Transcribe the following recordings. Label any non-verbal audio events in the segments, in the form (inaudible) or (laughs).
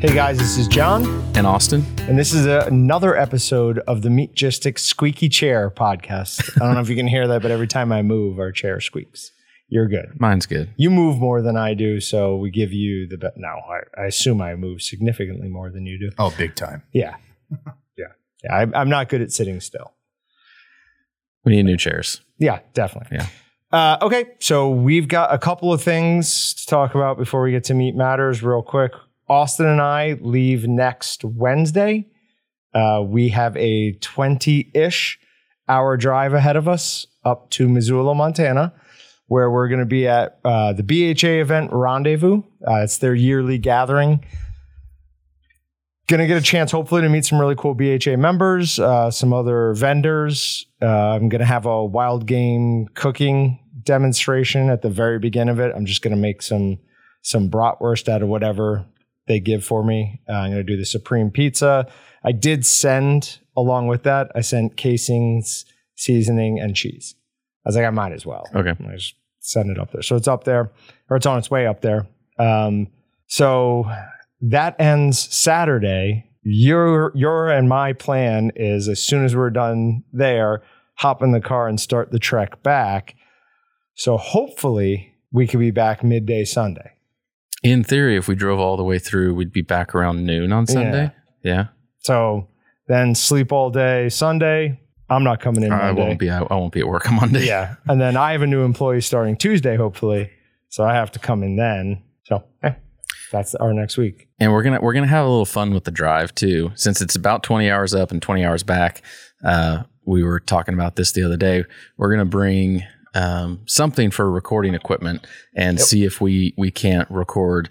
Hey guys, this is Jon, And Austin, and this is a, another episode of the Meatgistics Squeaky Chair podcast. I don't know if you can hear that, but every time I move, our chair squeaks. You're good. mine's good. You move more than I do, so we give you the bet. No, I, I assume I move significantly more than you do. Oh, big time. Yeah, (laughs) yeah, yeah. I, I'm not good at sitting still. We need new chairs. Yeah, definitely. Yeah. Uh, okay, so we've got a couple of things to talk about before we get to meat matters, real quick. Austin and I leave next Wednesday. Uh, we have a 20 ish hour drive ahead of us up to Missoula, Montana, where we're going to be at uh, the BHA event Rendezvous. Uh, it's their yearly gathering. Going to get a chance, hopefully, to meet some really cool BHA members, uh, some other vendors. Uh, I'm going to have a wild game cooking demonstration at the very beginning of it. I'm just going to make some some bratwurst out of whatever they give for me. Uh, I'm going to do the supreme pizza. I did send along with that. I sent casings, seasoning, and cheese. I was like, I might as well. Okay. I just send it up there. So it's up there, or it's on its way up there. Um, so that ends Saturday. Your your and my plan is as soon as we're done there, hop in the car and start the trek back. So hopefully we could be back midday Sunday. In theory, if we drove all the way through, we'd be back around noon on Sunday. Yeah. So then sleep all day Sunday. I'm not coming in I Monday. won't be. I, I won't be at work on Monday. Yeah, and then I have a new employee starting Tuesday, hopefully. So I have to come in then. So eh, that's our next week. And we're gonna we're gonna have a little fun with the drive too, since it's about twenty hours up and twenty hours back. Uh, we were talking about this the other day. We're gonna bring um, something for recording equipment and see if we we can't record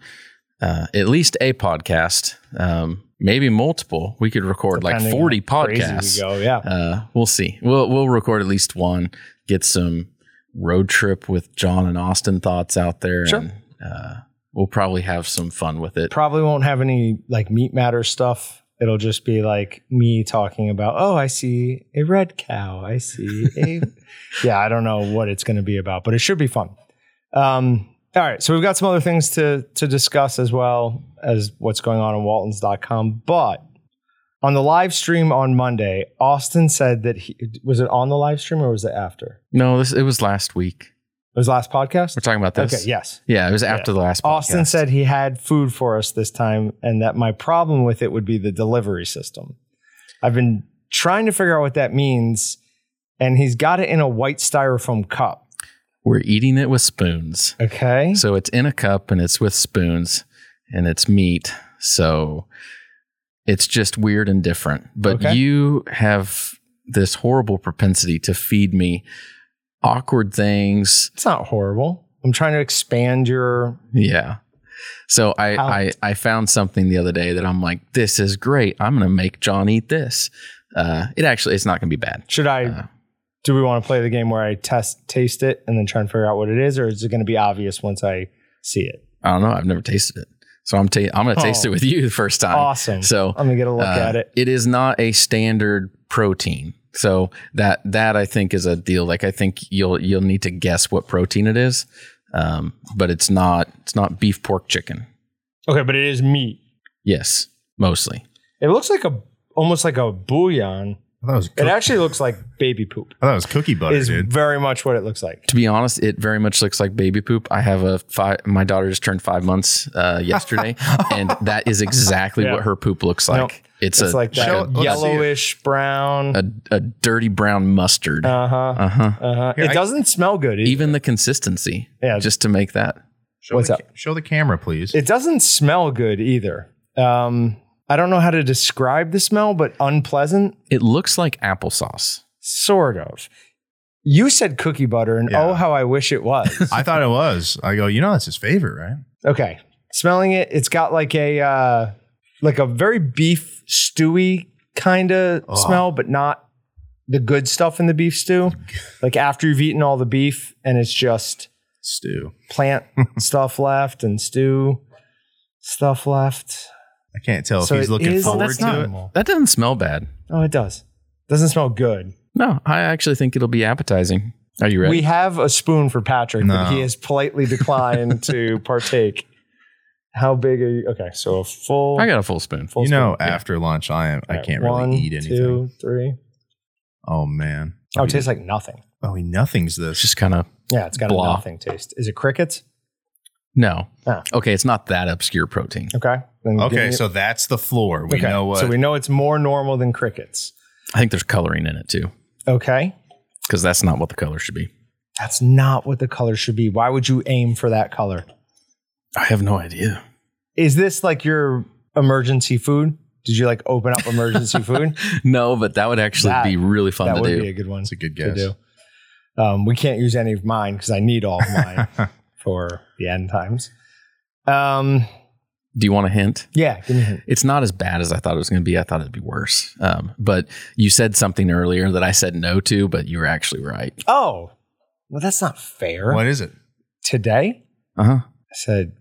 uh, at least a podcast, um, maybe multiple. We could record like forty podcasts. We go, yeah. Uh, we'll see. We'll we'll record at least one. Get some road trip with Jon and Austin thoughts out there, Sure. and uh, we'll probably have some fun with it. Probably won't have any like meat matter stuff. It'll just be like me talking about, oh, I see a red cow. I see a. (laughs) yeah, I don't know what it's going to be about, but it should be fun. Um, all right. So we've got some other things to, to discuss as well as what's going on on waltons.com. But on the live stream on Monday, Austin said that he was it on the live stream or was it after? No, this it was last week. It was last podcast? We're talking about this. Okay, yes. Yeah, it was after the last. Podcast. Austin said he had food for us this time, and that my problem with it would be the delivery system. I've been trying to figure out what that means, and he's got it in a white styrofoam cup. we're eating it with spoons. Okay. So it's in a cup and it's with spoons and it's meat. So it's just weird and different. But Okay. you have this horrible propensity to feed me awkward things. It's not horrible. I'm trying to expand your. Yeah. So I, I I found something the other day that I'm like, this is great. I'm gonna make Jon eat this. Uh, it actually it's not gonna be bad. Should I? Uh. do we want to play the game where I test taste it and then try and figure out what it is, or is it going to be obvious once I see it? I don't know. I've never tasted it, so I'm ta- I'm gonna taste Oh. it with you the first time. Awesome. So I'm gonna get a look Uh, at it. It is not a standard protein. So that that I think is a deal. Like I think you'll you'll need to guess what protein it is. Um, but it's not it's not beef pork chicken. Okay, but it is meat. Yes, mostly. It looks like a almost like a bouillon. I thought it was, It actually looks like baby poop. I thought it was cookie butter, Is dude. very much what it looks like. To be honest, it very much looks like baby poop. I have a five. My daughter just turned five months uh, yesterday, (laughs) and that is exactly (laughs) Yeah. what her poop looks like. Nope. It's, It's a like that Show- let's see it. yellowish brown. a, a dirty brown mustard. Uh huh. Uh huh. Uh huh. It I- doesn't smell good. Either. Even the consistency. Yeah. Just to make that. Show What's the, up? Show the camera, please. It doesn't smell good either. Um, I don't know how to describe the smell, but unpleasant, It looks like applesauce. sort of. You said cookie butter, and Yeah. oh, how I wish it was. (laughs) I thought it was. I go, you know, that's his favorite, right? okay, smelling it, it's got like a uh, like a very beef stewy kind of Oh. smell, but not the good stuff in the beef stew. Like after you've eaten all the beef, and it's just Stew. plant (laughs) stuff left and stew stuff left. I can't tell So if he's looking is- forward that's to not- it. That doesn't smell bad. Oh, it does. Doesn't smell good. No, I actually think it'll be appetizing. Are you ready? We have a spoon for Patrick, but he has politely declined to (laughs) partake. How big are you? Okay, so a full. I got a full spoon. full you know, spoon. after lunch, I am. I All right, can't one, really eat anything. Two, three. Oh man. Oh, it tastes like nothing. Oh, nothing's It's this. just kind of Yeah, it's got Blah. a nothing taste. Is it crickets? no. Oh. Okay, it's not that obscure protein. Okay. Okay, me- so that's the floor. We okay, know what. So we know it's more normal than crickets. I think there's coloring in it too, Okay. because that's not what the color should be. That's not what the color should be. Why would you aim for that color? I have no idea. Is this like your emergency food? Did you like open up emergency (laughs) food? No, but that would actually That- be really fun that would be a good one It's a good to guess. do. Um, we can't use any of mine because I need all of mine (laughs) for the end times. Um, do you want a hint? yeah, give me a hint. It's not as bad as I thought it was going to be. I thought it'd be worse. Um, but you said something earlier that I said no to, but you were actually right. Oh, well, that's not fair. What is it? Today, Uh huh. I said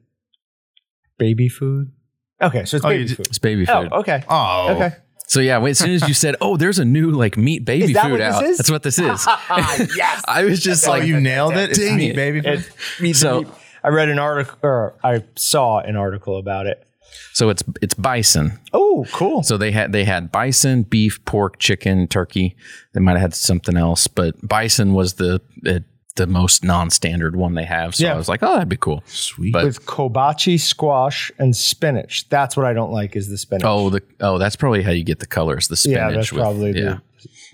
baby food. Okay, so it's Oh, baby food. It's baby Oh, okay. Oh, Okay. So yeah, as soon as you said, "Oh, there's a new like meat baby Is that food what this out," is? that's what this is. (laughs) Ah, yes. (laughs) I was just Oh, like, you nailed it. It's meat, it. baby. It, meat, So- meat. I read an article, or I saw an article about it. so it's it's bison. Oh, cool. So they had they had bison, beef, pork, chicken, turkey. They might have had something else, but bison was the the, the most non-standard one they have. So Yeah. I was like, oh, that'd be cool. Sweet. But- With kabocha, squash, and spinach. That's what I don't like is the spinach. Oh, the oh, that's probably how you get the colors. The spinach. yeah, that's with- probably yeah. the.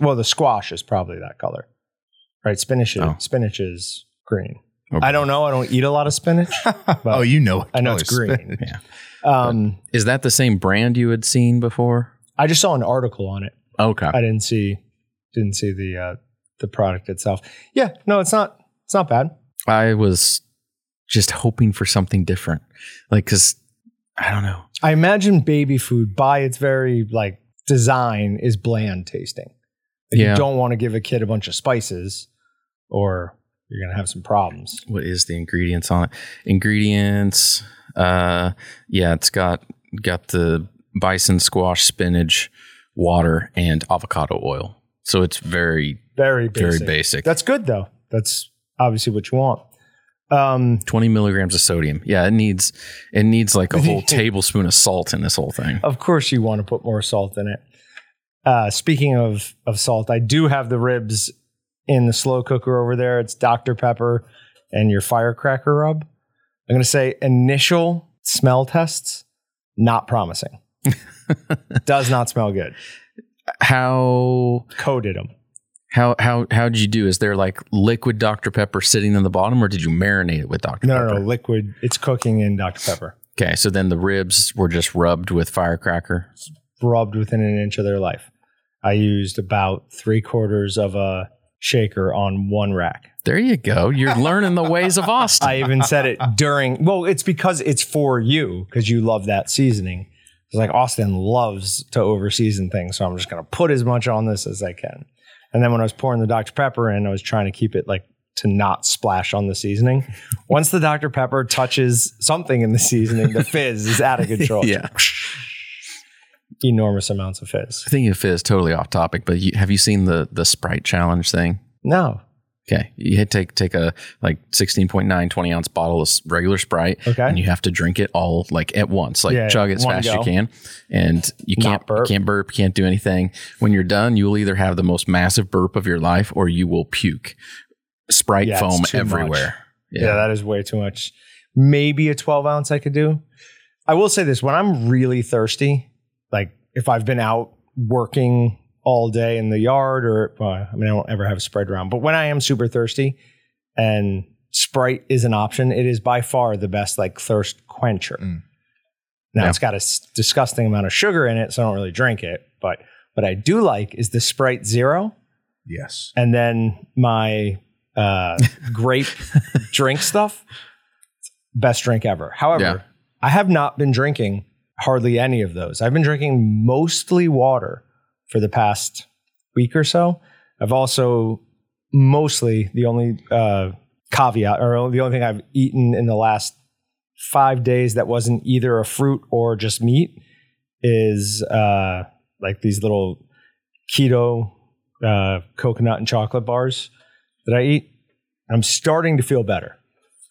Well, the squash is probably that color, right? Spinach is Oh. spinach is green. Okay. I don't know. I don't eat a lot of spinach. (laughs) oh, you know. what I know it's green. spinach- Yeah. Um, Is that the same brand you had seen before? I just saw an article on it. Okay. I didn't see didn't see the uh, the product itself. Yeah, no, it's not. It's not bad. I was just hoping for something different, like because I don't know. I imagine baby food by its very like design is bland tasting. Like, Yeah. You don't want to give a kid a bunch of spices, or you're gonna have some problems. What is the ingredients on it? Ingredients. Uh, yeah, it's got got the bison squash, spinach, water, and avocado oil. So it's very Very basic. very basic. That's good though. That's obviously what you want. Um, 20 milligrams of sodium. Yeah, it needs it needs like a (laughs) whole tablespoon of salt in this whole thing. of course, you want to put more salt in it. Uh, speaking of of salt, I do have the ribs in the slow cooker over there. It's Dr Pepper and your firecracker rub. I'm going to say initial smell tests not promising. (laughs) Does not smell good. How Coated them. How how how did you do? Is there like liquid Dr Pepper sitting in the bottom, or did you marinate it with Dr No, Pepper? no, no, liquid. It's cooking in Dr Pepper. Okay, so then the ribs were just rubbed with firecracker. Rubbed within an inch of their life. I used about three quarters of a shaker on one rack. There you go. You're learning the ways of Austin. I even said it during. Well, it's because it's for you because you love that seasoning. It's like Austin loves to over season things, so I'm just gonna put as much on this as I can. And then when I was pouring the Dr Pepper in, I was trying to keep it like to not splash on the seasoning. (laughs) Once the Dr Pepper touches something in the seasoning, the fizz is out of control. (laughs) yeah. (laughs) enormous amounts of fizz. I think if it's totally off topic, but you, have you seen the the Sprite challenge thing? No, Okay, you hit take take a like 16.9 20 ounce bottle of regular Sprite, Okay. and you have to drink it all like at once, like Yeah, chug it as fast as you can, and you Not can't burp. can't burp, can't do anything. When you're done, you will either have the most massive burp of your life, or you will puke Sprite Yeah, foam everywhere. Yeah. that is way too much. Maybe a 12 ounce I could do. I will say this when I'm really thirsty, like if I've been out working all day in the yard, or well, I mean, I don't ever have a Sprite around, but when I am super thirsty and Sprite is an option, it is by far the best like thirst quencher. Mm. Now Yeah. it's got a s- disgusting amount of sugar in it, so I don't really drink it. But what I do like is the Sprite Zero Yes. and then my uh, (laughs) grape drink stuff. Best drink ever. However, Yeah. I have not been drinking hardly any of those. I've been drinking mostly water for the past week or so. I've also mostly the only uh, caveat or the only thing I've eaten in the last five days that wasn't either a fruit or just meat is uh, like these little keto uh, coconut and chocolate bars that I eat. I'm starting to feel better.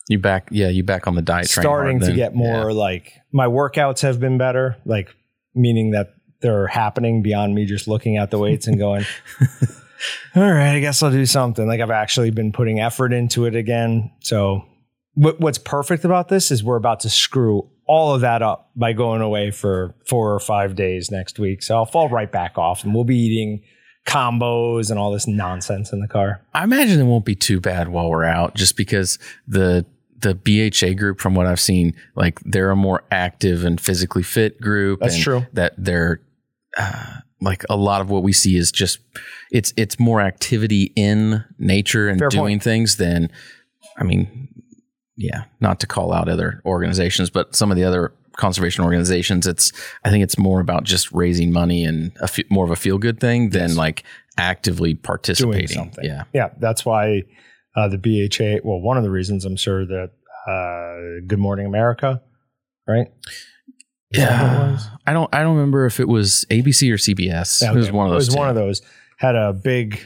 You back, yeah, you back on the diet. starting to then. get more Yeah. like my workouts have been better, like meaning that they're happening beyond me just looking at the weights and going, (laughs) all right, I guess I'll do something. Like I've actually been putting effort into it again. So what, what's perfect about this is we're about to screw all of that up by going away for four or five days next week. So I'll fall right back off and we'll be eating combos and all this nonsense in the car. I imagine it won't be too bad while we're out, just because the the BHA group, from what I've seen, like they're a more active and physically fit group. That's and true. That they're uh, like a lot of what we see is just it's it's more activity in nature and Fair doing point. things than, I mean, yeah, not to call out other organizations, but some of the other conservation organizations, it's I think it's more about just raising money and a more of a feel good thing than Yes. like actively participating. something. Yeah. Yeah, that's why uh, the BHA. Well, one of the reasons I'm sure that uh, Good Morning America, right? Is that what it was? I don't. I don't remember if it was ABC or CBS. Yeah, it was one of those. It was one of those. Had a big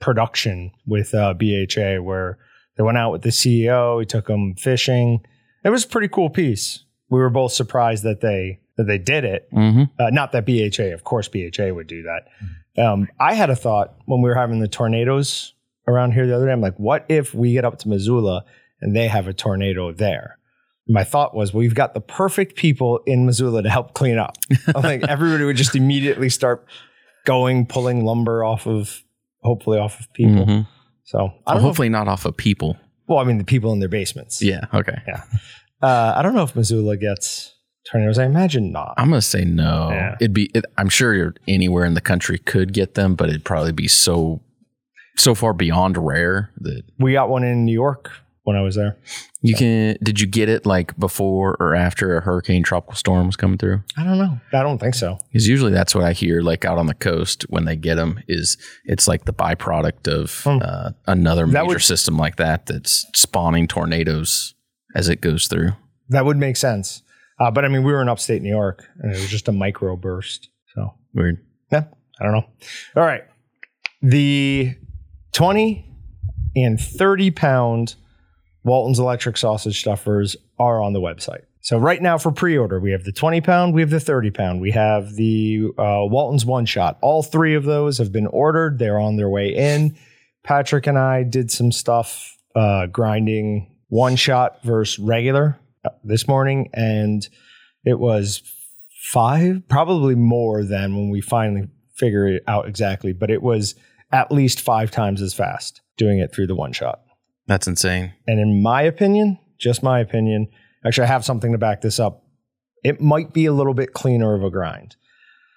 production with uh, BHA where they went out with the CEO. He took them fishing. It was a pretty cool piece. We were both surprised that they that they did it. Mhm. Uh, not that BHA, of course, BHA would do that. Um, I had a thought when we were having the tornadoes around here the other day. I'm like, what if we get up to Missoula and they have a tornado there? My thought was, we've got the perfect people in Missoula to help clean up. (laughs) I think everybody would just immediately start going, pulling lumber off of, hopefully off of people. Mhm. So I Well, know. If, hopefully not off of people. well, I mean, the people in their basements. Yeah. Okay. Yeah. Uh, I don't know if Missoula gets tornadoes. I imagine not. I'm gonna say no. Yeah. It'd be. It, I'm sure you're- anywhere in the country could get them, but it'd probably be so so far beyond rare that we got one in New York when I was there. you can. Did you get it like before or after a hurricane tropical storm was coming through? I don't know. I don't think so. Because usually that's what I hear, like out on the coast when they get them, is it's like the byproduct of Hmm. uh, another That major would- system like that that's spawning tornadoes as it goes through. That would make sense. Uh, but I mean, we were in upstate New York and it was just a micro burst. So, Weird. yeah, I don't know. All right. The 20 and 30 pound Walton's electric sausage stuffers are on the website. So, right now for pre order, we have the 20 pound, we have the 30 pound, we have the uh, Walton's one shot. All three of those have been ordered, they're on their way in. Patrick and I did some stuff uh, grinding one shot versus regular uh, this morning, and it was five, probably more than when we finally figure it out exactly, but it was at least five times as fast doing it through the one shot. That's insane. And in my opinion, just my opinion, actually, I have something to back this up. It might be a little bit cleaner of a grind.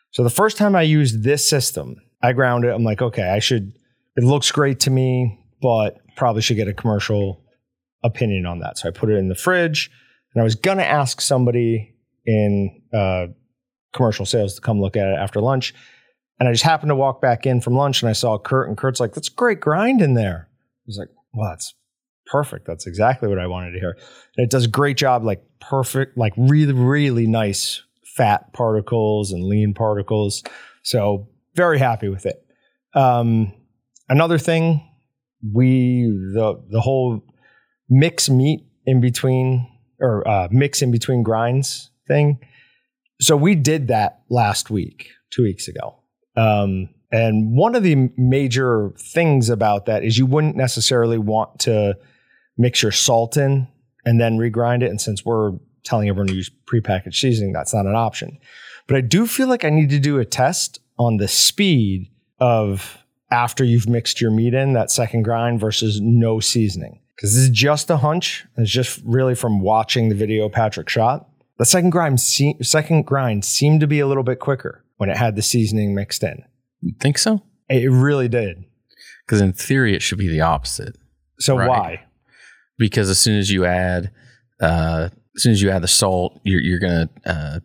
So the first time I used this system, I ground it. I'm like, okay, I should, it looks great to me, but probably should get a commercial opinion on that. So I put it in the fridge and I was going to ask somebody in uh, commercial sales to come look at it after lunch. And I just happened to walk back in from lunch and I saw Kurt, and Kurt's like, that's a great grind in there. He's like, well, that's perfect. That's exactly what I wanted to hear. And it does a great job, like perfect, like really, really nice fat particles and lean particles. So very happy with it. Um, another thing, we the the whole mix meat in between or uh, mix in between grinds thing. So we did that last week, two weeks ago. Um, and one of the major things about that is you wouldn't necessarily want to mix your salt in and then regrind it. And since we're telling everyone to use prepackaged seasoning, that's not an option. But I do feel like I need to do a test on the speed of after you've mixed your meat in that second grind versus no seasoning. Because this is just a hunch. It's just really from watching the video Patrick shot. The second grind, se- second grind seemed to be a little bit quicker when it had the seasoning mixed in. You think so? It really did. Because in theory, it should be the opposite. So Right. why? Because as soon as you add, uh, as soon as you add the salt, you're, you're going to uh,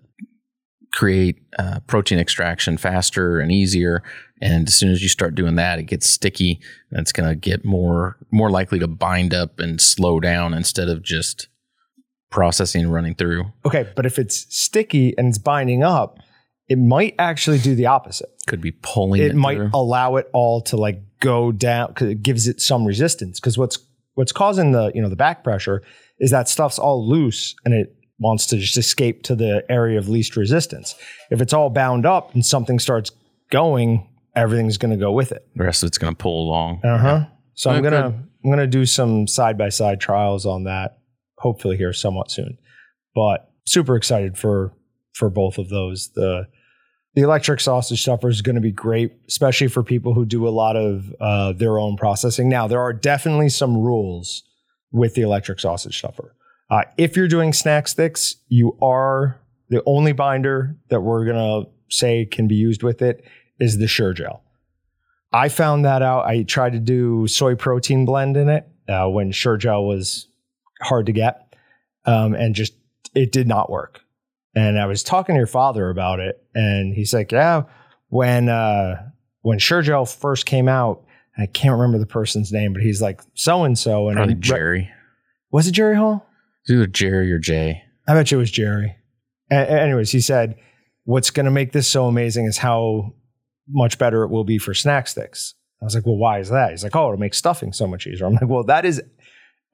create uh, protein extraction faster and easier. And as soon as you start doing that, it gets sticky. And it's going to get more more likely to bind up and slow down instead of just processing and running through. Okay, but if it's sticky and it's binding up, it might actually do the opposite. Could be pulling it, It might through. allow it all to like go down because it gives it some resistance. Because what's what's causing the you know the back pressure is that stuff's all loose and it wants to just escape to the area of least resistance. If it's all bound up and something starts going, everything's going to go with it. The rest of it's going to pull along. Uh huh. So I'm gonna I'm gonna do some side by side trials on that. Hopefully here somewhat soon. But super excited for for both of those. The the electric sausage stuffer is going to be great, especially for people who do a lot of uh, their own processing. Now there are definitely some rules with the electric sausage stuffer. Uh, if you're doing snack sticks, you are the only binder that we're gonna say can be used with it is the Sure Gel. I found that out. I tried to do soy protein blend in it uh, when Sure Gel was hard to get, um, and just it did not work. And I was talking to your father about it, and he's like, "Yeah, when uh, when Sure Gel first came out, I can't remember the person's name, but he's like so and so, and Probably re- Jerry. was it Jerry Hall? It's either Jerry or Jay. I bet you it was Jerry. A- anyways, he said, What's going to make this so amazing is how much better it will be for snack sticks. I was like, Well, why is that? He's like, Oh, it'll make stuffing so much easier. I'm like, Well, that is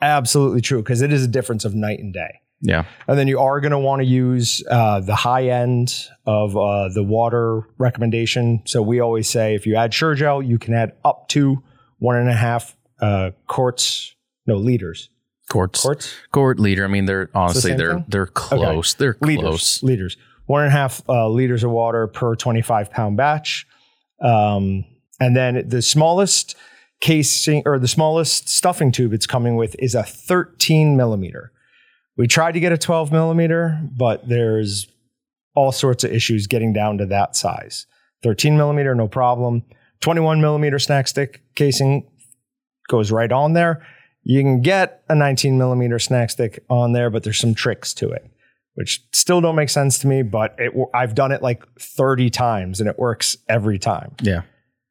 absolutely true because it is a difference of night and day. Yeah. And then you are going to want to use uh, the high end of uh, the water recommendation. So we always say if you add Sure Gel, you can add up to one and a half uh, quarts, no liters. Quartz. Quarts? Quart liter. I mean, they're honestly same they're thing? they're close. They're liters, close. liters. One and a half uh, liters of water per 25 pound batch. Um, and then the smallest casing or the smallest stuffing tube it's coming with is a 13 millimeter. We tried to get a 12 millimeter, but there's all sorts of issues getting down to that size. 13 millimeter, no problem. 21 millimeter snack stick casing goes right on there. You can get a 19 millimeter snack stick on there, but there's some tricks to it, which still don't make sense to me. But it, I've done it like 30 times and it works every time. Yeah.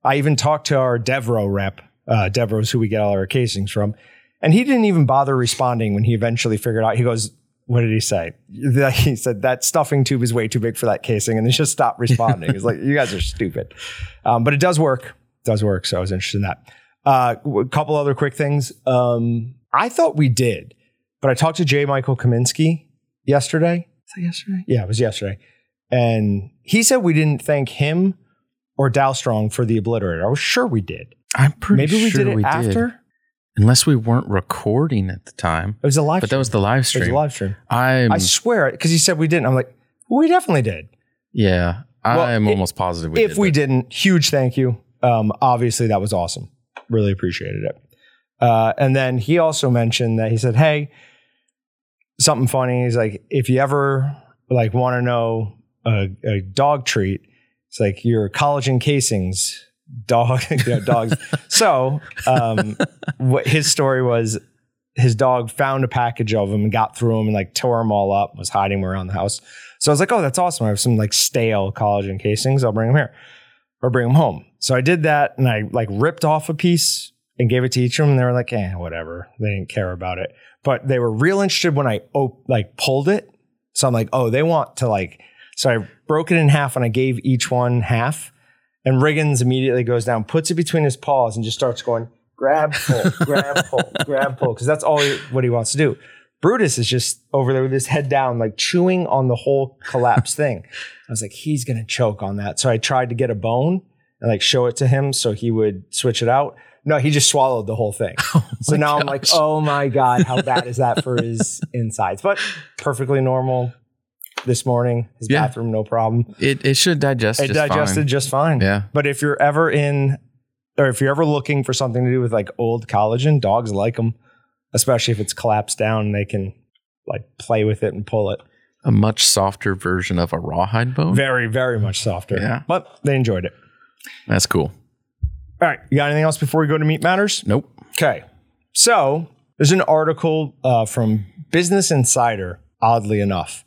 I even talked to our Devro rep. Uh, Devro's who we get all our casings from, and he didn't even bother responding when he eventually figured out. He goes, "What did he say?" (laughs) He said that stuffing tube is way too big for that casing, and then just stopped responding. He's like, "You guys are stupid," um, but it does work. It does work. So I was interested in that. Uh, a couple other quick things. Um, I thought we did, but I talked to J. Michael Kaminsky yesterday. Is that yesterday? Yeah, it was yesterday, and he said we didn't thank him or Dow Strong for the obliterator. I was sure we did. I'm pretty Maybe we did it we after. Unless we weren't recording at the time. It was a live. But that was the live stream. It was a live stream. I'm I swear, it because he said we didn't. I'm like, well, we definitely did. yeah. Well, I'm i- almost positive we did. if did, we but- didn't, huge thank you. Um, obviously, that was awesome. Really appreciated it. Uh, and then he also mentioned that he said, "Hey, something funny." He's like, "If you ever like want to know a, a dog treat, it's like your collagen casings, dog, (laughs) you know, dogs." so, um, what his story was, his dog found a package of them and got through them and like tore them all up. Was hiding them around the house. So I was like, "Oh, that's awesome! I have some like stale collagen casings. I'll bring them here." or bring them home. So I did that and I like ripped off a piece and gave it to each of them. And they were like, eh, whatever. They didn't care about it. But they were real interested when I op- like pulled it. So I'm like, oh, they want to like, so I broke it in half and I gave each one half. And Riggins immediately goes down, puts it between his paws and just starts going, grab, pull, grab, pull, (laughs) grab, pull. Cause that's all he, what he wants to do. Brutus is just over there with his head down, like chewing on the whole collapsed thing. I was like, he's gonna choke on that. So I tried to get a bone and like show it to him so he would switch it out. No, he just swallowed the whole thing. (laughs) Oh so now I'm like, oh my God, how bad is that for his insides? But perfectly normal this morning. His Yeah. bathroom, no problem. it, it should digest It just digested fine. just fine. Yeah. But if you're ever in, or if you're ever looking for something to do with like old collagen, dogs like them, especially if it's collapsed down. And they can like play with it and pull it. A much softer version of a rawhide bone. Very, very much softer. Yeah. But they enjoyed it. That's cool. All right. You got anything else before we go to Meat Matters? Nope. Okay. So there's an article uh, from Business Insider, oddly enough.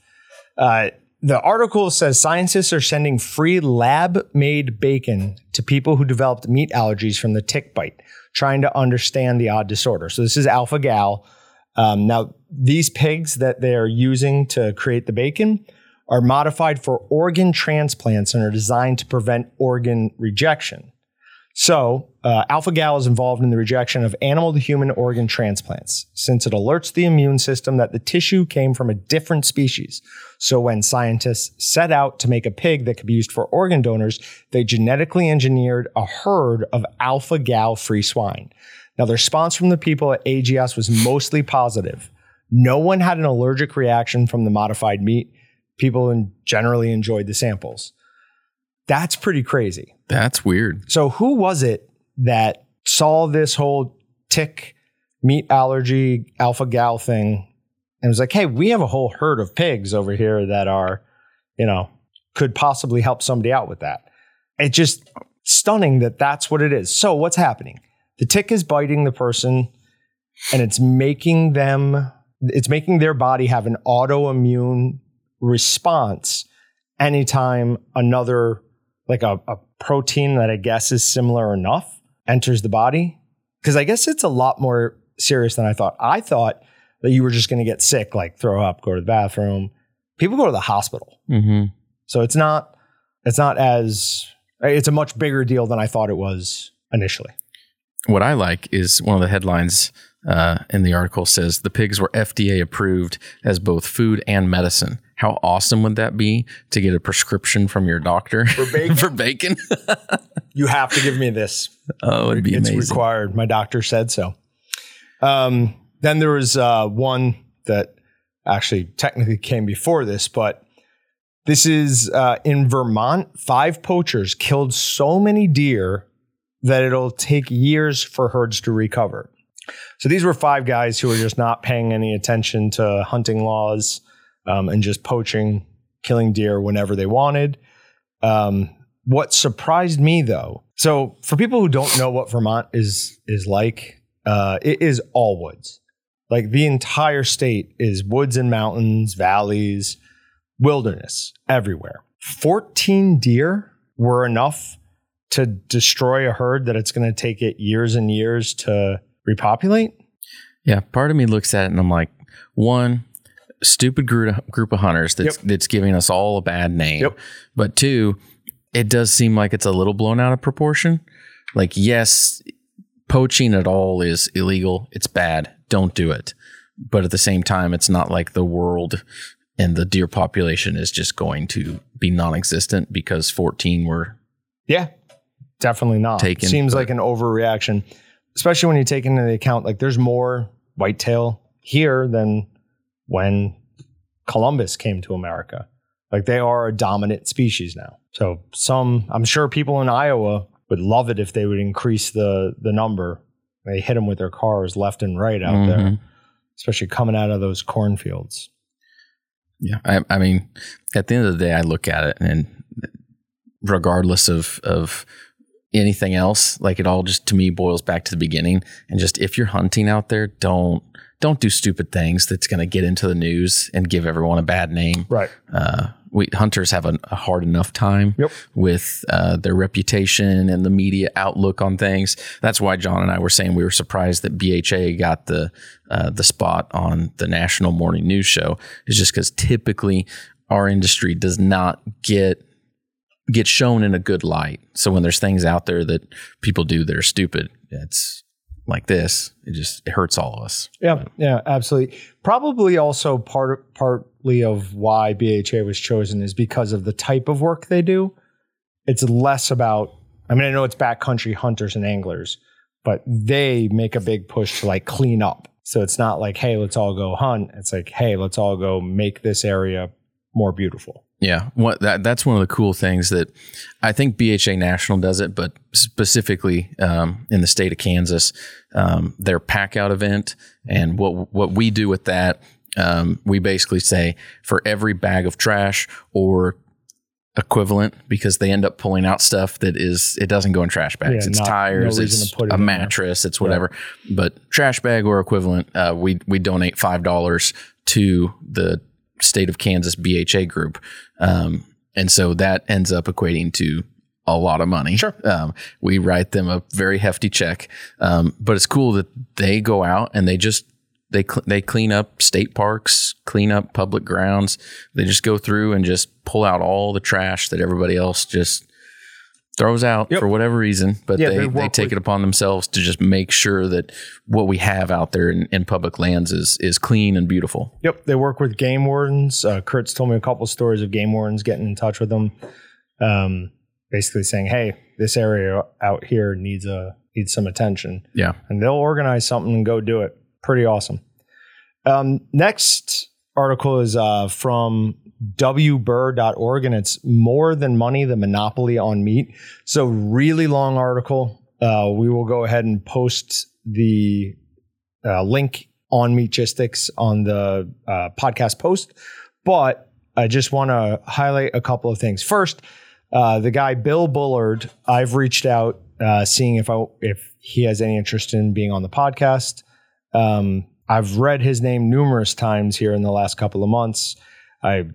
Uh, the article says scientists are sending free lab made bacon to people who developed meat allergies from the tick bite, trying to understand the odd disorder. So this is alpha gal. Um, now, these pigs that they are using to create the bacon are modified for organ transplants and are designed to prevent organ rejection. So, Uh, alpha gal is involved in the rejection of animal to human organ transplants since it alerts the immune system that the tissue came from a different species. So when scientists set out to make a pig that could be used for organ donors, they genetically engineered a herd of alpha gal free swine. Now, the response from the people at AGS was mostly positive. No one had an allergic reaction from the modified meat. People generally enjoyed the samples. That's pretty crazy. That's weird. So, who was it that saw this whole tick meat allergy alpha gal thing and was like, hey, we have a whole herd of pigs over here that are, you know, could possibly help somebody out with that. It's just stunning that that's what it is. So, what's happening? The tick is biting the person and it's making them, it's making their body have an autoimmune response anytime another, like a, a protein that I guess is similar enough enters the body? Because I guess it's a lot more serious than I thought. I thought that you were just going to get sick, like throw up, go to the bathroom. People go to the hospital, Mm-hmm. so it's not it's not as it's a much bigger deal than I thought it was initially. What I like is one of the headlines uh, in the article says the pigs were FDA approved as both food and medicine. How awesome would that be to get a prescription from your doctor For (laughs) bacon? for bacon? You have to give me this. oh, it'd be amazing. it's amazing. required. My doctor said so. Um, then there was uh, one that actually technically came before this, but this is uh, in Vermont. Five poachers killed so many deer that it'll take years for herds to recover. So these were five guys who were just not paying any attention to hunting laws um, and just poaching, killing deer whenever they wanted. Um, what surprised me though, so for people who don't know what Vermont is is like, uh, it is all woods. Like the entire state is woods and mountains, valleys, wilderness everywhere. 14 deer were enough to destroy a herd that it's going to take it years and years to repopulate. Yeah, part of me looks at it and I'm like, one, stupid group group of hunters that's that's giving us all a bad name. Yep. But two, it does seem like it's a little blown out of proportion. Like, yes, poaching at all is illegal. It's bad. Don't do it. But at the same time, it's not like the world and the deer population is just going to be non-existent because 14 were Yeah, definitely not. Taken, Seems like an overreaction, especially when you take into account like there's more whitetail here than when Columbus came to America. Like they are a dominant species now. So some, I'm sure people in Iowa would love it if they would increase the the number. They hit them with their cars left and right out there, Mhm. especially coming out of those cornfields. Yeah, I, I mean, at the end of the day, I look at it, and regardless of of anything else, like it all just to me boils back to the beginning. And just if you're hunting out there, don't don't do stupid things that's going to get into the news and give everyone a bad name. Right. Uh, we hunters have a, a hard enough time Yep. with uh, their reputation and the media outlook on things. That's why Jon and I were saying we were surprised that BHA got the uh, the spot on the national morning news show. Is just because typically our industry does not get get shown in a good light. So when there's things out there that people do that are stupid, it's like this. It just it hurts all of us. Yeah, yeah, absolutely. Probably also part partly of why BHA was chosen is because of the type of work they do. It's less about I mean, I know it's backcountry hunters and anglers, but they make a big push to like clean up. So it's not like, hey, let's all go hunt. It's like, hey, let's all go make this area more beautiful. Yeah, what that that's one of the cool things that I think BHA National does it, but specifically um, in the state of Kansas, um, their pack out event and what what we do with that, um, we basically say for every bag of trash or equivalent because they end up pulling out stuff that is it doesn't go in trash bags. Yeah, it's not- tires, no it's it a in there. mattress, it's whatever. But trash bag or equivalent, uh, we we donate five dollars to the state of Kansas BHA group, um, and so that ends up equating to a lot of money. Sure. Um, we write them a very hefty check, um, but it's cool that they go out and they just they cl- they clean up state parks, clean up public grounds. They just go through and just pull out all the trash that everybody else just throws out Yep. for whatever reason, but Yeah, they, they they, take with- it upon themselves to just make sure that what we have out there in, in public lands is is clean and beautiful. Yep, they work with game wardens. Uh, Kurt's told me a couple stories of game wardens getting in touch with them, um, basically saying, "Hey, this area out here needs a needs some attention," Yeah. and they'll organize something and go do it. Pretty awesome. Um, next article is uh, from wbur.org, and it's more than money: the monopoly on meat. So, really long article. Uh, we will go ahead and post the uh, link on Meatgistics on the uh, podcast post. But I just want to highlight a couple of things. First, uh, the guy Bill Bullard, I've reached out uh, seeing if I if he has any interest in being on the podcast. Um, I've read his name numerous times here in the last couple of months. I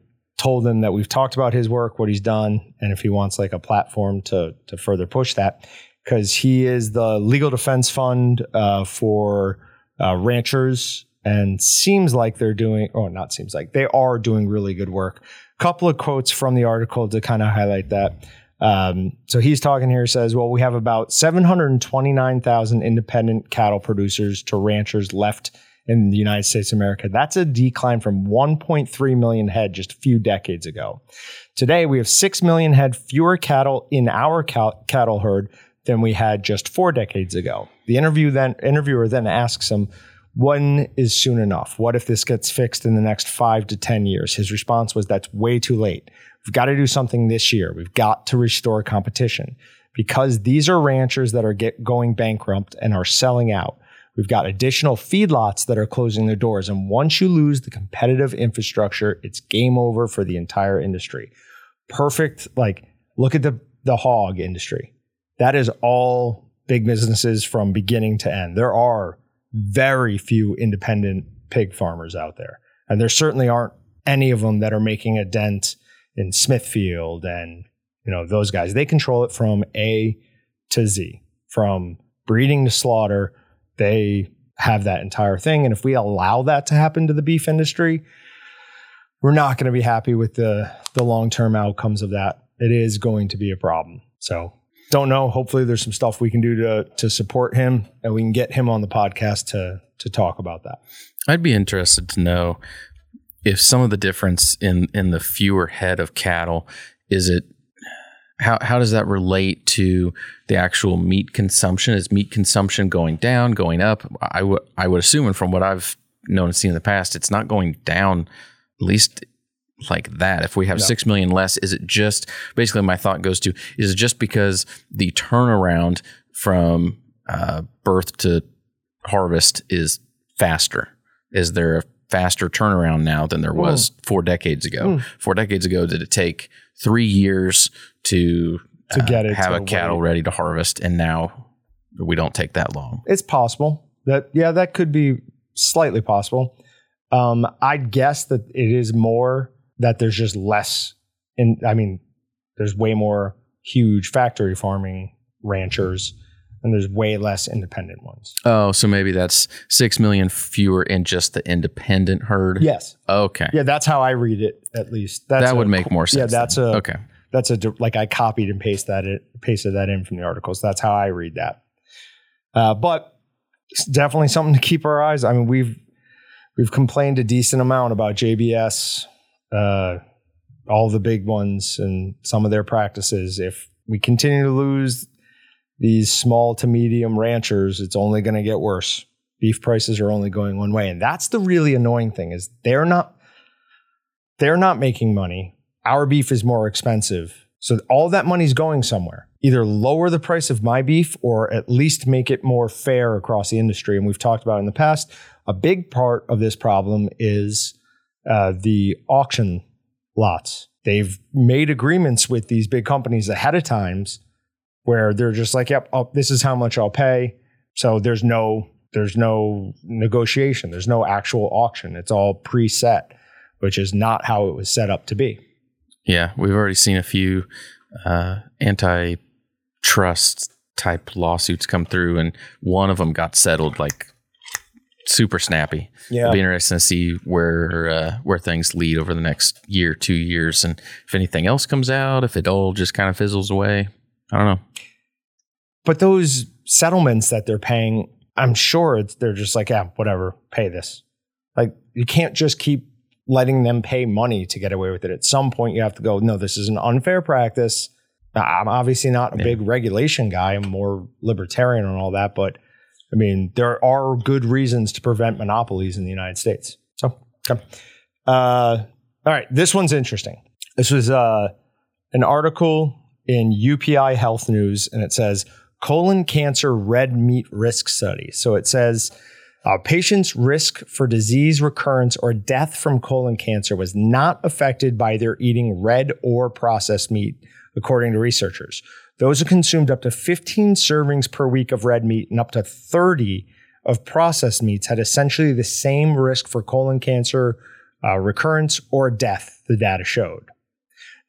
told him that we've talked about his work, what he's done, and if he wants like a platform to to further push that, because he is the legal defense fund uh, for uh, ranchers, and seems like they're doing. Oh, not seems like they are doing really good work. Couple of quotes from the article to kind of highlight that. Um, so he's talking here. Says, "Well, we have about seven hundred twenty-nine thousand independent cattle producers to ranchers left." In the United States of America. That's a decline from 1.3 million head just a few decades ago. Today, we have 6 million head fewer cattle in our cattle herd than we had just four decades ago. The interview then, interviewer then asks him, when is soon enough? What if this gets fixed in the next five to 10 years? His response was, that's way too late. We've got to do something this year. We've got to restore competition because these are ranchers that are get, going bankrupt and are selling out. We've got additional feedlots that are closing their doors. And once you lose the competitive infrastructure, it's game over for the entire industry. Perfect. Like, look at the, the hog industry. That is all big businesses from beginning to end. There are very few independent pig farmers out there. And there certainly aren't any of them that are making a dent in Smithfield and, you know, those guys. They control it from A to Z, from breeding to slaughter they have that entire thing. And if we allow that to happen to the beef industry, we're not going to be happy with the the long term outcomes of that. It is going to be a problem. So don't know. Hopefully, there's some stuff we can do to to support him, and we can get him on the podcast to to talk about that. I'd be interested to know if some of the difference in in the fewer head of cattle is it how how does that relate to the actual meat consumption? Is meat consumption going down, going up? I would I would assume, and from what I've known and seen in the past, it's not going down. At least like that. If we have No. six million less, is it just basically my thought goes to is it just because the turnaround from uh, birth to harvest is faster? Is there a faster turnaround now than there was four decades ago? Mm. Four decades ago, did it take three years to To get it have to a cattle wait. ready to harvest, and now we don't take that long? It's possible that yeah, that could be slightly possible. Um, I'd guess that it is more that there's just less. In I mean, there's way more huge factory farming ranchers, and there's way less independent ones. Oh, so maybe that's six million fewer in just the independent herd. Yes, Okay. yeah, that's how I read it. At least that's that a would make more sense. Yeah, that's then. a okay. That's a like I copied and pasted that it, pasted that in from the articles. That's how I read that. Uh, but it's definitely something to keep our eyes. I mean, we've we've complained a decent amount about JBS, uh, all the big ones, and some of their practices. If we continue to lose these small to medium ranchers, it's only going to get worse. Beef prices are only going one way, and that's the really annoying thing is they're not they're not making money our beef is more expensive. So all that money's going somewhere. Either lower the price of my beef or at least make it more fair across the industry. And we've talked about in the past, a big part of this problem is uh, the auction lots. They've made agreements with these big companies ahead of times where they're just like, yep, oh, this is how much I'll pay. So there's no there's no negotiation. There's no actual auction. It's all preset, which is not how it was set up to be. Yeah, we've already seen a few uh, antitrust type lawsuits come through, and one of them got settled like super snappy. Yeah. It'll be interesting to see where uh, where things lead over the next year, two years, and if anything else comes out, if it all just kind of fizzles away. I don't know. But those settlements that they're paying, I'm sure it's, they're just like, yeah, whatever, pay this. Like you can't just keep letting them pay money to get away with it. At some point, you have to go, no, this is an unfair practice. I'm obviously not a Yeah. big regulation guy. I'm more libertarian and all that. But I mean, there are good reasons to prevent monopolies in the United States. So, okay. Uh, all right. This one's interesting. This was uh, an article in UPI Health News, and it says colon cancer red meat risk study. So it says uh, patients' risk for disease recurrence or death from colon cancer was not affected by their eating red or processed meat, according to researchers. Those who consumed up to 15 servings per week of red meat and up to 30 of processed meats had essentially the same risk for colon cancer uh, recurrence or death, the data showed.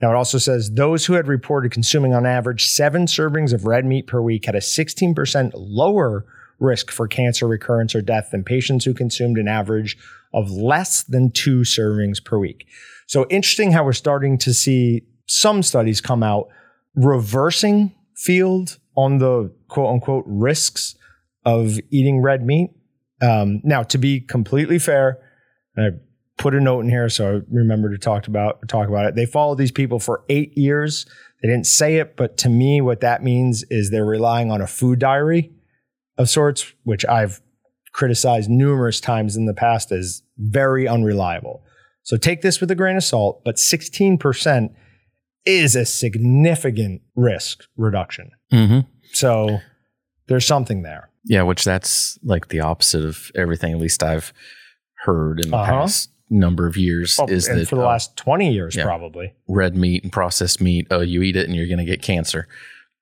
Now, it also says those who had reported consuming on average seven servings of red meat per week had a 16% lower risk for cancer recurrence or death than patients who consumed an average of less than two servings per week. So, interesting how we're starting to see some studies come out reversing field on the quote unquote risks of eating red meat. Um, now, to be completely fair, I put a note in here so I remember to talk about talk about it. They followed these people for eight years. They didn't say it, but to me, what that means is they're relying on a food diary of sorts, which I've criticized numerous times in the past as very unreliable. So take this with a grain of salt, but 16% is a significant risk reduction. Mm-hmm. So there's something there. Yeah, which that's like the opposite of everything. At least I've heard in the Uh-huh. past number of years. Oh, is and that for the uh, last 20 years, yeah. probably. red meat and processed meat? Oh, you eat it and you're going to get cancer.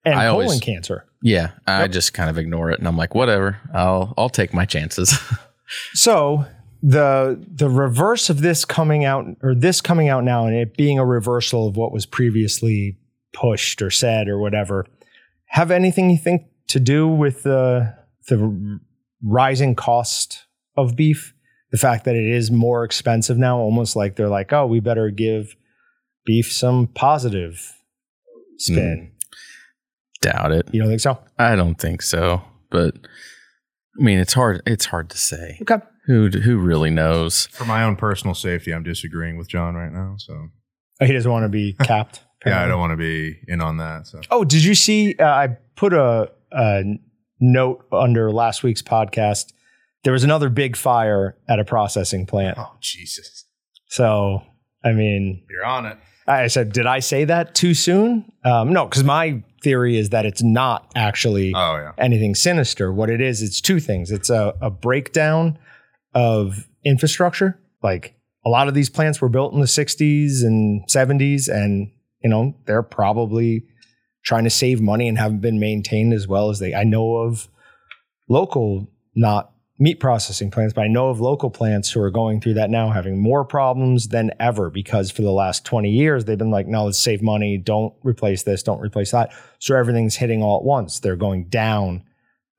And I colon always- cancer. Yeah, I Yep. just kind of ignore it, and I'm like, whatever. I'll I'll take my chances. (laughs) So the the reverse of this coming out or this coming out now and it being a reversal of what was previously pushed or said or whatever have anything you think to do with the the rising cost of beef the fact that it is more expensive now almost like they're like oh we better give beef some positive spin hmm. Doubt it. you don't think so I don't think so. But I mean, it's hard. It's hard to say. okay Who who really knows? For my own personal safety, I'm disagreeing with Jon right now. So Oh, he doesn't want to be (laughs) capped yeah, I don't want to be in on that. So Oh, did you see? Uh, I put a, a note under last week's podcast. There was another big fire at a processing plant. oh Jesus, So, I mean, you're on it. I said, did I say that too soon? Um, no, because my theory is that it's not actually Oh yeah, anything sinister. What it is, it's two things. It's a, a breakdown of infrastructure. Like a lot of these plants were built in the 60s and 70s, and you know they're probably trying to save money and haven't been maintained as well as they. I know of local, not meat processing plants, but I know of local plants who are going through that now, having more problems than ever because for the last 20 years they've been like, no, let's save money. Don't replace this. Don't replace that. So everything's hitting all at once. They're going down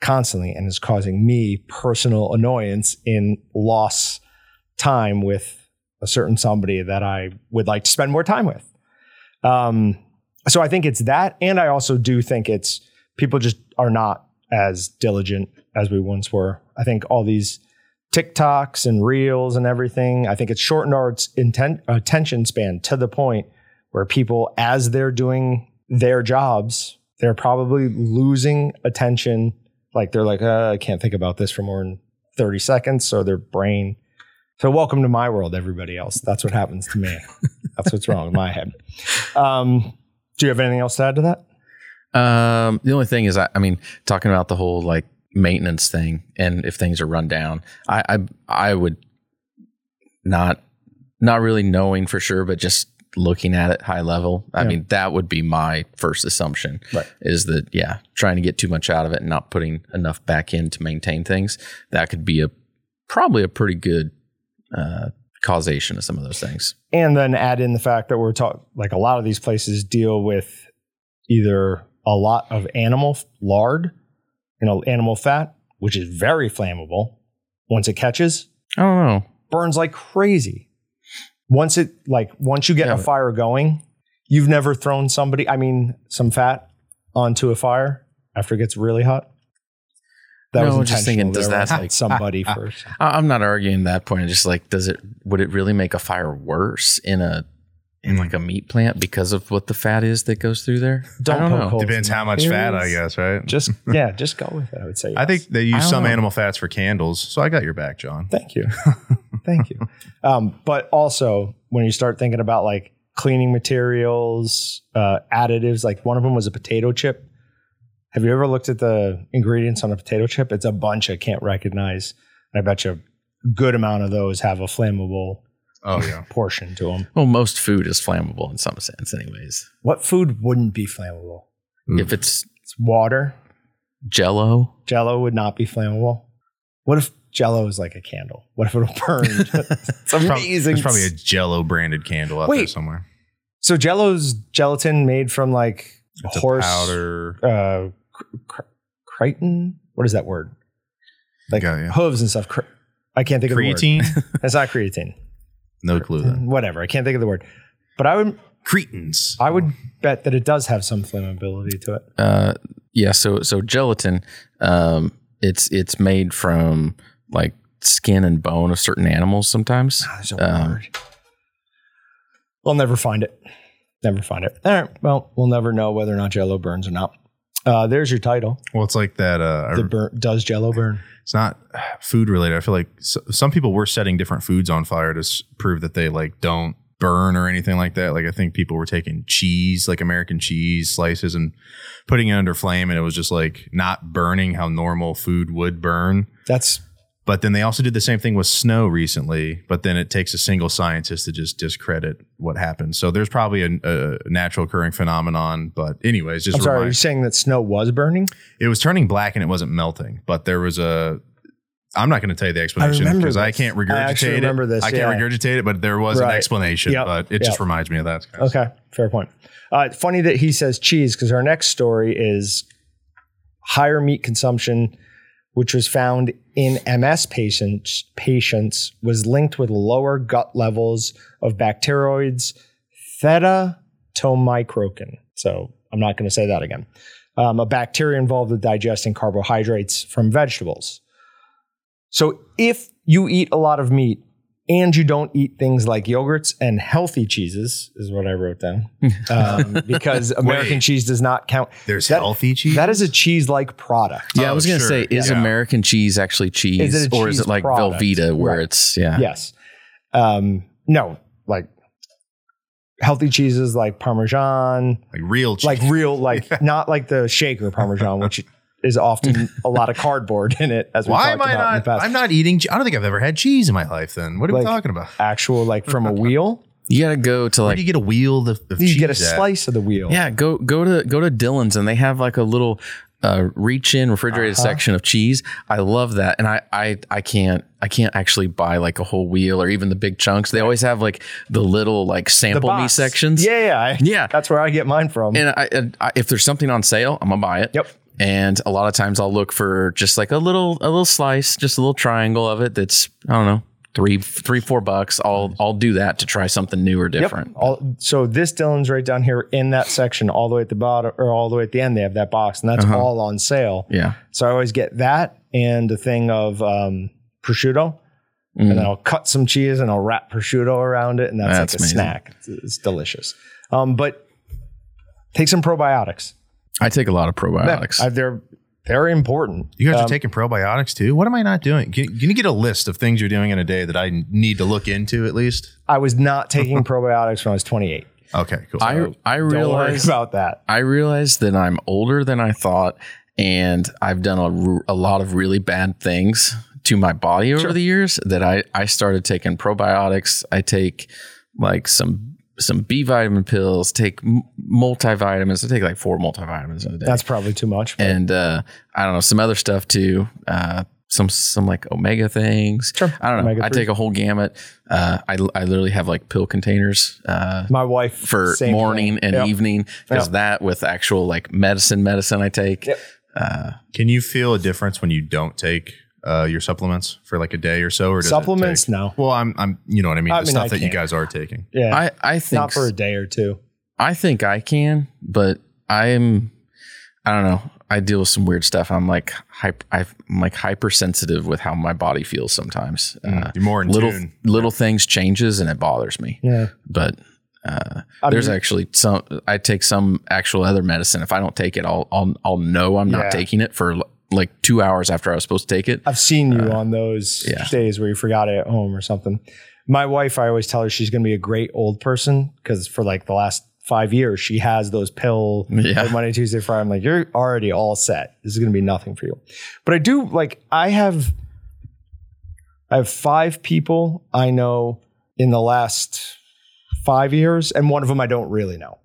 constantly and is causing me personal annoyance in loss time with a certain somebody that I would like to spend more time with. Um, so I think it's that. And I also do think it's people just are not as diligent as we once were. I think all these TikToks and reels and everything, I think it's shortened our intent, attention span to the point where people, as they're doing their jobs, they're probably losing attention. Like they're like, uh, I can't think about this for more than 30 seconds. So their brain. So welcome to my world, everybody else. That's what happens to me. That's what's wrong with my head. Um, do you have anything else to add to that? Um, the only thing is, I, I mean, talking about the whole like maintenance thing, and if things are run down, I, I, I would not, not really knowing for sure, but just looking at it high level. I Yeah. mean, that would be my first assumption. Right. Is that yeah, trying to get too much out of it and not putting enough back in to maintain things. That could be a probably a pretty good uh, causation of some of those things. and then add in the fact that we're talking like a lot of these places deal with either a lot of animal lard, you know, animal fat, which is very flammable. Once it catches, I don't know. burns like crazy. Once it like once you get Yeah. a fire going, you've never thrown somebody. I mean, some fat onto a fire after it gets really hot. That No, was just thinking, does that, like- somebody first? I- I'm not arguing that point. It's just like, does it? Would it really make a fire worse in a in like a meat plant because of what the fat is that goes through there? Don't I don't know. Depends how much fat, I guess, right? Just (laughs) yeah, just go with it. I would say. I think they use some know. animal fats for candles, so I got your back, Jon. Thank you. (laughs) Thank you. Um, but also, when you start thinking about like cleaning materials, uh, additives, like one of them was a potato chip. Have you ever looked at the ingredients on a potato chip? It's a bunch I can't recognize. I bet you a good amount of those have a flammable Oh (laughs) yeah. portion to them. Well, most food is flammable in some sense, anyways. What food wouldn't be flammable? If it's It's water. Jello, Jello would not be flammable. What if Jello is like a candle? What if it'll burn? (laughs) (laughs) it's Prob- amazing. There's probably a Jello branded candle out there somewhere. So Jello's gelatin made from like It's a horse powder. uh cr- cr- chitin. What is that word? Like Yeah, yeah. hooves and stuff. Cr- I can't think of the Creatine? word. It's not creatine. No clue then. Whatever. I can't think of the word. But I would Cretins. I would bet that it does have some flammability to it. uh, yeah. So so gelatin, um, it's it's made from like skin and bone of certain animals. Sometimes. There's a Um, word. We'll never find it. Never find it. All right. Well, we'll never know whether or not Jello burns or not. Uh, there's your title. Well, it's like that. Uh, The burn, does Jello burn? It's not food related. I feel like s some people were setting different foods on fire to s- prove that they like don't burn or anything like that. Like I think people were taking cheese, like American cheese slices, and putting it under flame, and it was just like not burning how normal food would burn. That's But then they also did the same thing with snow recently. But then it takes a single scientist to just discredit what happened. So there's probably a, a natural occurring phenomenon. But anyways, just I'm sorry. Are you saying that snow was burning? it was turning black and it wasn't melting. But there was a. I'm not going to tell you the explanation because I this. can't regurgitate I actually it. remember this, I can't yeah. regurgitate it, but there was an explanation. Yep. But it just reminds me of that. Okay, fair point. Uh, funny that he says cheese because our next story is higher meat consumption, which was found in MS patients. Patients was linked with lower gut levels of Bacteroides, theta tomicrocan. So I'm not going to say that again. Um, a bacteria involved with digesting carbohydrates from vegetables. So if you eat a lot of meat and you don't eat things like yogurts and healthy cheeses, is what I wrote down, (laughs) um, because American Wait. cheese does not count. There's That- healthy cheese. That is a cheese-like product. Yeah, I Oh, was gonna sure. say, is Yeah. American cheese actually cheese, Is it a or is it like product? Velveeta, where Right. it's yeah, Yes. Um, no, like healthy cheeses like Parmesan, like real cheese. like real, like (laughs) not like the shaker Parmesan, which is often (laughs) a lot of cardboard in it. As we Why am I about not? I'm not eating. che- I don't think I've ever had cheese in my life. Then what are Like- we talking about? actual like from a wheel. You gotta go to Where like do you get a wheel of, of You cheese? get a at? slice of the wheel. yeah, go go to go to Dillons and they have like a little uh, reach in refrigerated Uh-huh. section of cheese. I love that, and I I I can't I can't actually buy like a whole wheel or even the big chunks. They always have like the little like sample me sections. Yeah, yeah, I- Yeah. That's where I get mine from. And I, and I, if there's something on sale, I'm gonna buy it. Yep. And a lot of times I'll look for just like a little a little slice, just a little triangle of it. That's I don't know three three four bucks. I'll I'll do that to try something new or different. Yep. All, so this Dillons right down here in that section, all the way at the bottom or all the way at the end. They have that box, and that's Uh-huh. all on sale. Yeah. So I always get that and a thing of um, prosciutto, Mm. and then I'll cut some cheese and I'll wrap prosciutto around it, and that's, That's like a amazing. snack. It's, it's delicious. Um, but take some probiotics. I take a lot of probiotics. Uh, they're very important. You guys Um, are taking probiotics too. What am I not doing? Can, can you get a list of things you're doing in a day that I need to look into at least? I was not (laughs) taking probiotics when I was 28. Okay, cool. I I Don't realize about that. I realize that I'm older than I thought, and I've done a lot of really bad things to my body over Sure. the years. That I I started taking probiotics. I take like some some B vitamin pills. Take multivitamins. I take like four multivitamins in a day. That's probably too much. but- and uh, I don't know some other stuff too. Uh, some some like omega things. Sure. I don't know. I Omega-3s. take a whole gamut. Uh, I I literally have like pill containers. Uh, my wife for morning thing. and Yep. evening because Yep. that with actual like medicine medicine I take. Yep. Uh, Can you feel a difference when you don't take uh, your supplements for like a day or so? Or does Supplements, take- no. Well, I'm, I'm, you know what I mean. I the mean, stuff I that you can't. guys are taking. Yeah, I I think not for a day or two. I think I can, but I'm I don't know. I deal with some weird stuff. I'm like hyper, I'm like hypersensitive with how my body feels sometimes. Uh, You're more in little tune. little things changes and it bothers me. Yeah. But uh, there's mean- actually some. I take some actual other medicine. If I don't take it, I'll I'll I'll know I'm not taking it for l- like two hours after I was supposed to take it. I've seen you on those yeah. days where you forgot it at home or something. My wife, I always tell her she's going to be a great old person because for like the last five years, she has those pill Yeah. like Monday, Tuesday, Friday. I'm like, you're already all set. This is going to be nothing for you. But I do like, I have, I have five people I know in the last five years, and one of them I don't really know,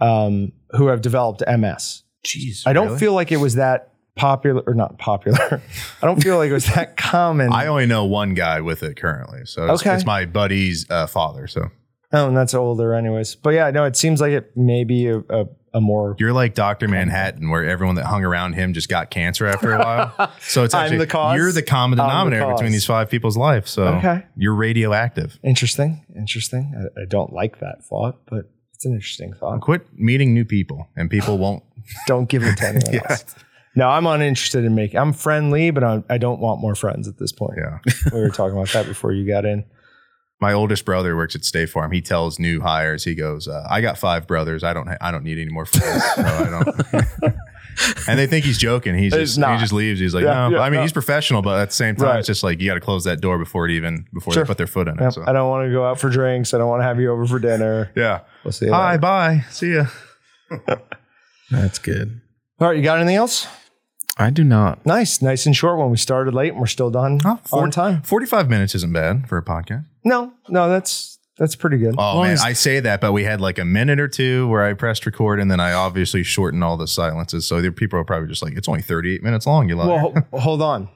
um, who have developed MS. Jeez. I don't really? feel like it was that popular or not popular. (laughs) I don't feel like it was that (laughs) common. I only know one guy with it currently. So it's, Okay. it's my buddy's uh, father. So oh, and that's older, anyways. But yeah, no, it seems like it may be a, a, a more. you're like Dr. Manhattan, where everyone that hung around him just got cancer after a while. (laughs) So it's I'm actually the cause? you're the common I'm the denominator between these five people's lives. So Okay. you're radioactive. Interesting, interesting. I, I don't like that thought, but it's an interesting thought. Quit meeting new people, and people won't. Don't give it to anyone Yeah. else. No, I'm uninterested in making. I'm friendly, but I'm, I don't want more friends at this point. Yeah. (laughs) we were talking about that before you got in. My oldest brother works at State Farm. He tells new hires, he goes, uh, "I got five brothers. I don't. Ha- I don't need any more friends. So I don't." (laughs) and they think he's joking. He's It's just not. he just leaves. He's like, Yeah, no. yeah, I mean, no. he's professional, but at the same time, Right. it's just like you got to close that door before it even before Sure. they put their foot in it. So I don't want to go out for drinks. I don't want to have you over for dinner. yeah. We'll see. You Hi. later. Bye. See ya. (laughs) That's good. All right, you got anything else? I do not. Nice, nice and short one. We started late and we're still done on time. Forty-five minutes isn't bad for a podcast. No, no, that's that's pretty good. Oh long man, I say that, but we had like a minute or two where I pressed record, and then I obviously shortened all the silences. So the people are probably just like, "It's only thirty-eight minutes long." You liar. well, ho- hold on.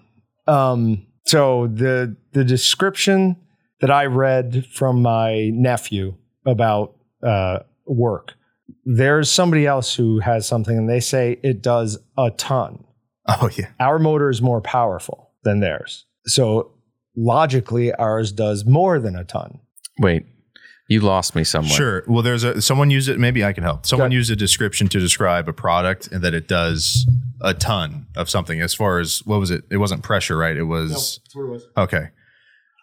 Um, so the the description that I read from my nephew about uh, work, there's somebody else who has something, and they say it does a ton. (laughs) oh yeah. Our motor is more powerful than theirs, so logically, ours does more than a ton. Wait, you lost me somewhere. Sure. Well, there's a someone used it. Maybe I can help. Someone used a description to describe a product and that it does a ton of something. As far as what was it? It wasn't pressure, right? It was okay.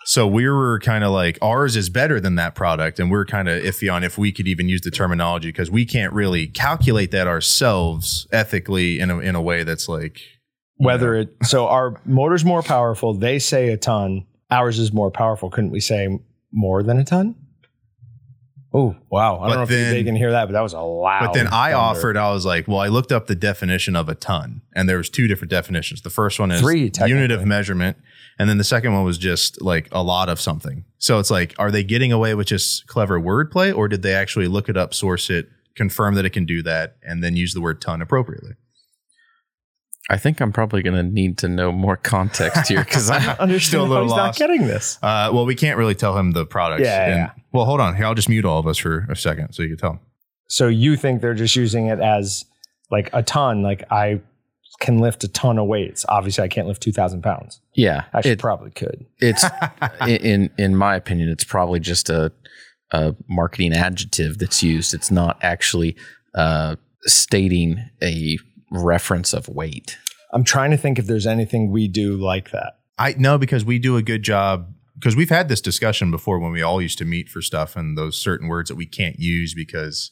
So we were kind of like ours is better than that product, and we're kind of iffy on if we could even use the terminology because we can't really calculate that ourselves ethically in a in a way that's like Whether it so our motor's more powerful, they say a ton. Ours is more powerful. Couldn't we say more than a ton? Oh wow! I But don't know if they can hear that, but that was a loud. But then I thunder. offered, I was like, well, I looked up the definition of a ton, and there was two different definitions. The first one is Three, unit of measurement, and then the second one was just like a lot of something. So it's like, are they getting away with just clever wordplay, or did they actually look it up, source it, confirm that it can do that, and then use the word ton appropriately? I think I'm probably going to need to know more context here because (laughs) I understand Still a how little he's lost. not getting this. Uh, well, we can't really tell him the products. Yeah, yeah, and- yeah. Well, hold on. Here, I'll just mute all of us for a second so you can tell him. So you think they're just using it as like a ton? Like I can lift a ton of weights. Obviously, I can't lift two thousand pounds. yeah, Actually, it, probably could. it's (laughs) in in my opinion, it's probably just a a marketing adjective that's used. It's not actually uh, stating a reference of weight. I'm trying to think if there's anything we do like that. I know because we do a good job because we've had this discussion before when we all used to meet for stuff and those certain words that we can't use because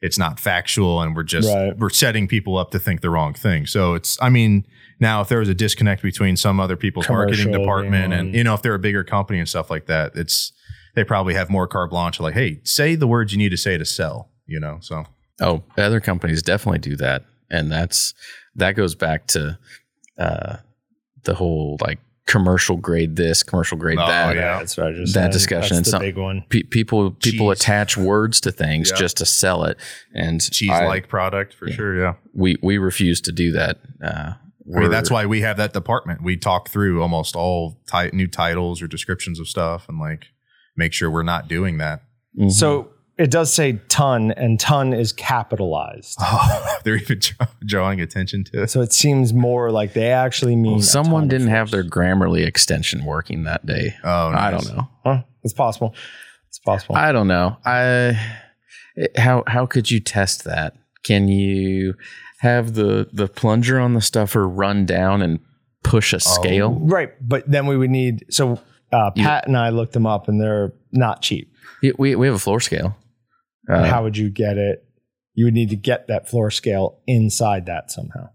it's not factual and we're just Right. we're setting people up to think the wrong thing. So it's I mean now if there was a disconnect between some other people's marketing department being and you know if they're a bigger company and stuff like that, it's they probably have more carte blanche like hey say the words you need to say to sell you know so Oh, other companies definitely do that, and that's that goes back to uh, the whole like commercial grade this, commercial grade Oh, that. yeah. that's what I just That said. discussion, That's it's the not- big one. Pe- people people Jeez. attach words to things Yeah. just to sell it, and cheese like product for sure yeah. we we refuse to do that. Uh, I mean, that's why we have that department. We talk through almost all ti- new titles or descriptions of stuff and like make sure we're not doing that. Mhm. So it does say ton, and ton is capitalized. Oh, (laughs) they're even draw- drawing attention to it. So it seems more like they actually mean Well, someone didn't have their Grammarly extension working that day. Oh, I don't know. Huh? It's possible. It's possible. I don't know. I how how could you test that? Can you have the the plunger on the stuffer run down and push a scale. Right, but then we would need. So uh, Pat and I looked them up, and they're not cheap. We we have a floor scale. And Uh, how would you get it? You would need to get that floor scale inside that somehow.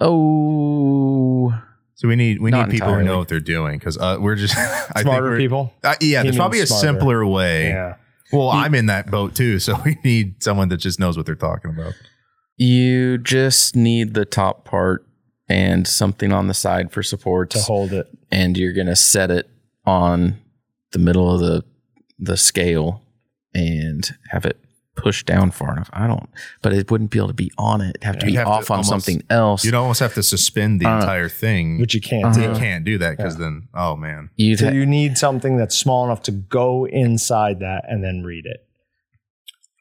oh, So we need we need people who know what they're doing because uh, we're just (laughs) I think Smarter we're- people. Uh, yeah, He there's probably a smarter. simpler way. Yeah. Well, I'm in that boat too, (laughs) so we need someone that just knows what they're talking about. you just need the top part and something on the side for support To hold it. and you're gonna set it on the middle of the the scale and have it pushed down far enough. I don't, but it wouldn't be able to be on it. It'd have to You'd be have to off on almost- something else. You'd almost have to suspend the Uh, entire thing. Which you can't Uh-huh. you do. can't do that because then, oh man, You'd So ha- you need something that's small enough to go inside that and then read it.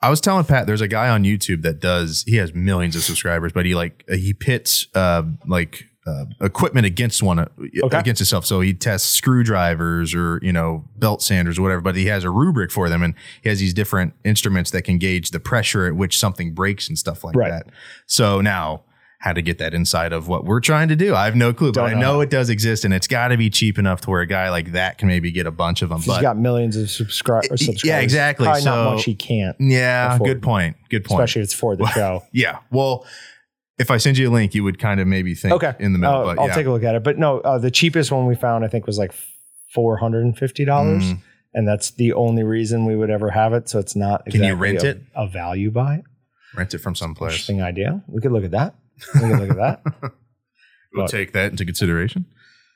I was telling Pat, there's a guy on YouTube that does. He has millions of subscribers, but he like he pits uh like uh, equipment against one uh, Okay. against itself. So he tests screwdrivers or you know belt sanders or whatever. But he has a rubric for them, and he has these different instruments that can gauge the pressure at which something breaks and stuff like Right. that. So now. How to get that inside of what we're trying to do? I have no clue, but Don't I know. know it does exist, and it's got to be cheap enough to where a guy like that can maybe get a bunch of them. He's But got millions of subscri- Yeah, subscribers. exactly. Probably not So- much he can't, yeah, afford good point. Good point. especially if it's for the show. (laughs) Yeah. Well, if I send you a link, you would kind of maybe think Okay. in the middle. Uh, but I'll yeah. take a look at it. But no, uh, the cheapest one we found, I think, was like four hundred and fifty dollars, Mm. and that's the only reason we would ever have it. So it's not. Can you rent a, it? A value buy. Rent it from someplace. Interesting idea. We could look at that. (laughs) We could look at that. We'll Look. take that into consideration.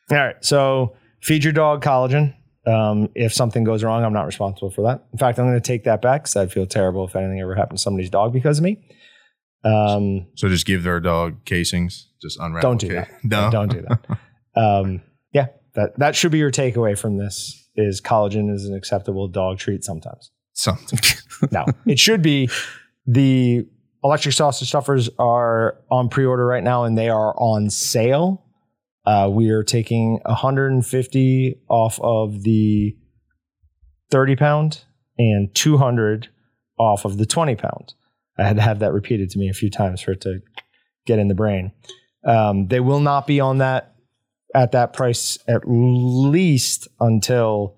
All right. So feed your dog collagen. Um, if something goes wrong, I'm not responsible for that. In fact, I'm going to take that back because I'd feel terrible if anything ever happened to somebody's dog because of me. Um, So just give their dog casings. Just unwrap. don't do that. (laughs) No, Don't do that. um, yeah, that that should be your takeaway from this: is collagen is an acceptable dog treat sometimes. Something. (laughs) No, it should be. The electric sausage stuffers are on pre-order right now, and they are on sale. Uh, we are taking 150 off of the 30 pound and 200 off of the 20 pound. I had to have that repeated to me a few times for it to get in the brain. Um, they will not be on that at that price at least until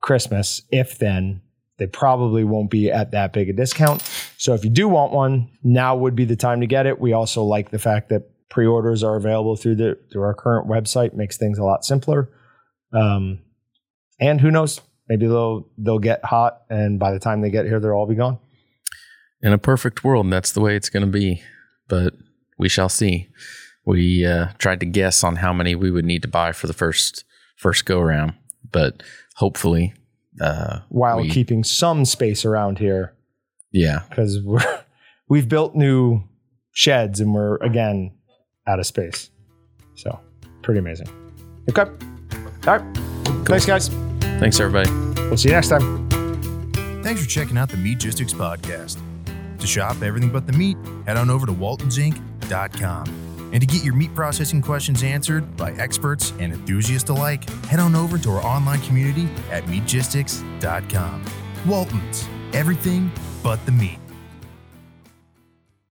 Christmas, if then. They probably won't be at that big a discount. So if you do want one, now would be the time to get it. We also like the fact that pre-orders are available through the through our current website, makes things a lot simpler. Um, and who knows, maybe they'll they'll get hot, and by the time they get here, they'll all be gone. In a perfect world, that's the way it's going to be. But we shall see. We uh, tried to guess on how many we would need to buy for the first first go around, but hopefully, uh, While we- keeping some space around here, yeah, because we're (laughs) we've built new sheds and we're again out of space. So pretty amazing. Okay. All right. Thanks, guys. thanks everybody. We'll see you next time. Thanks for checking out the Meatgistics podcast. To shop everything but the meat, head on over to waltonsinc.com. And to get your meat processing questions answered by experts and enthusiasts alike, head on over to our online community at meatgistics.com. Waltons, everything but the meat.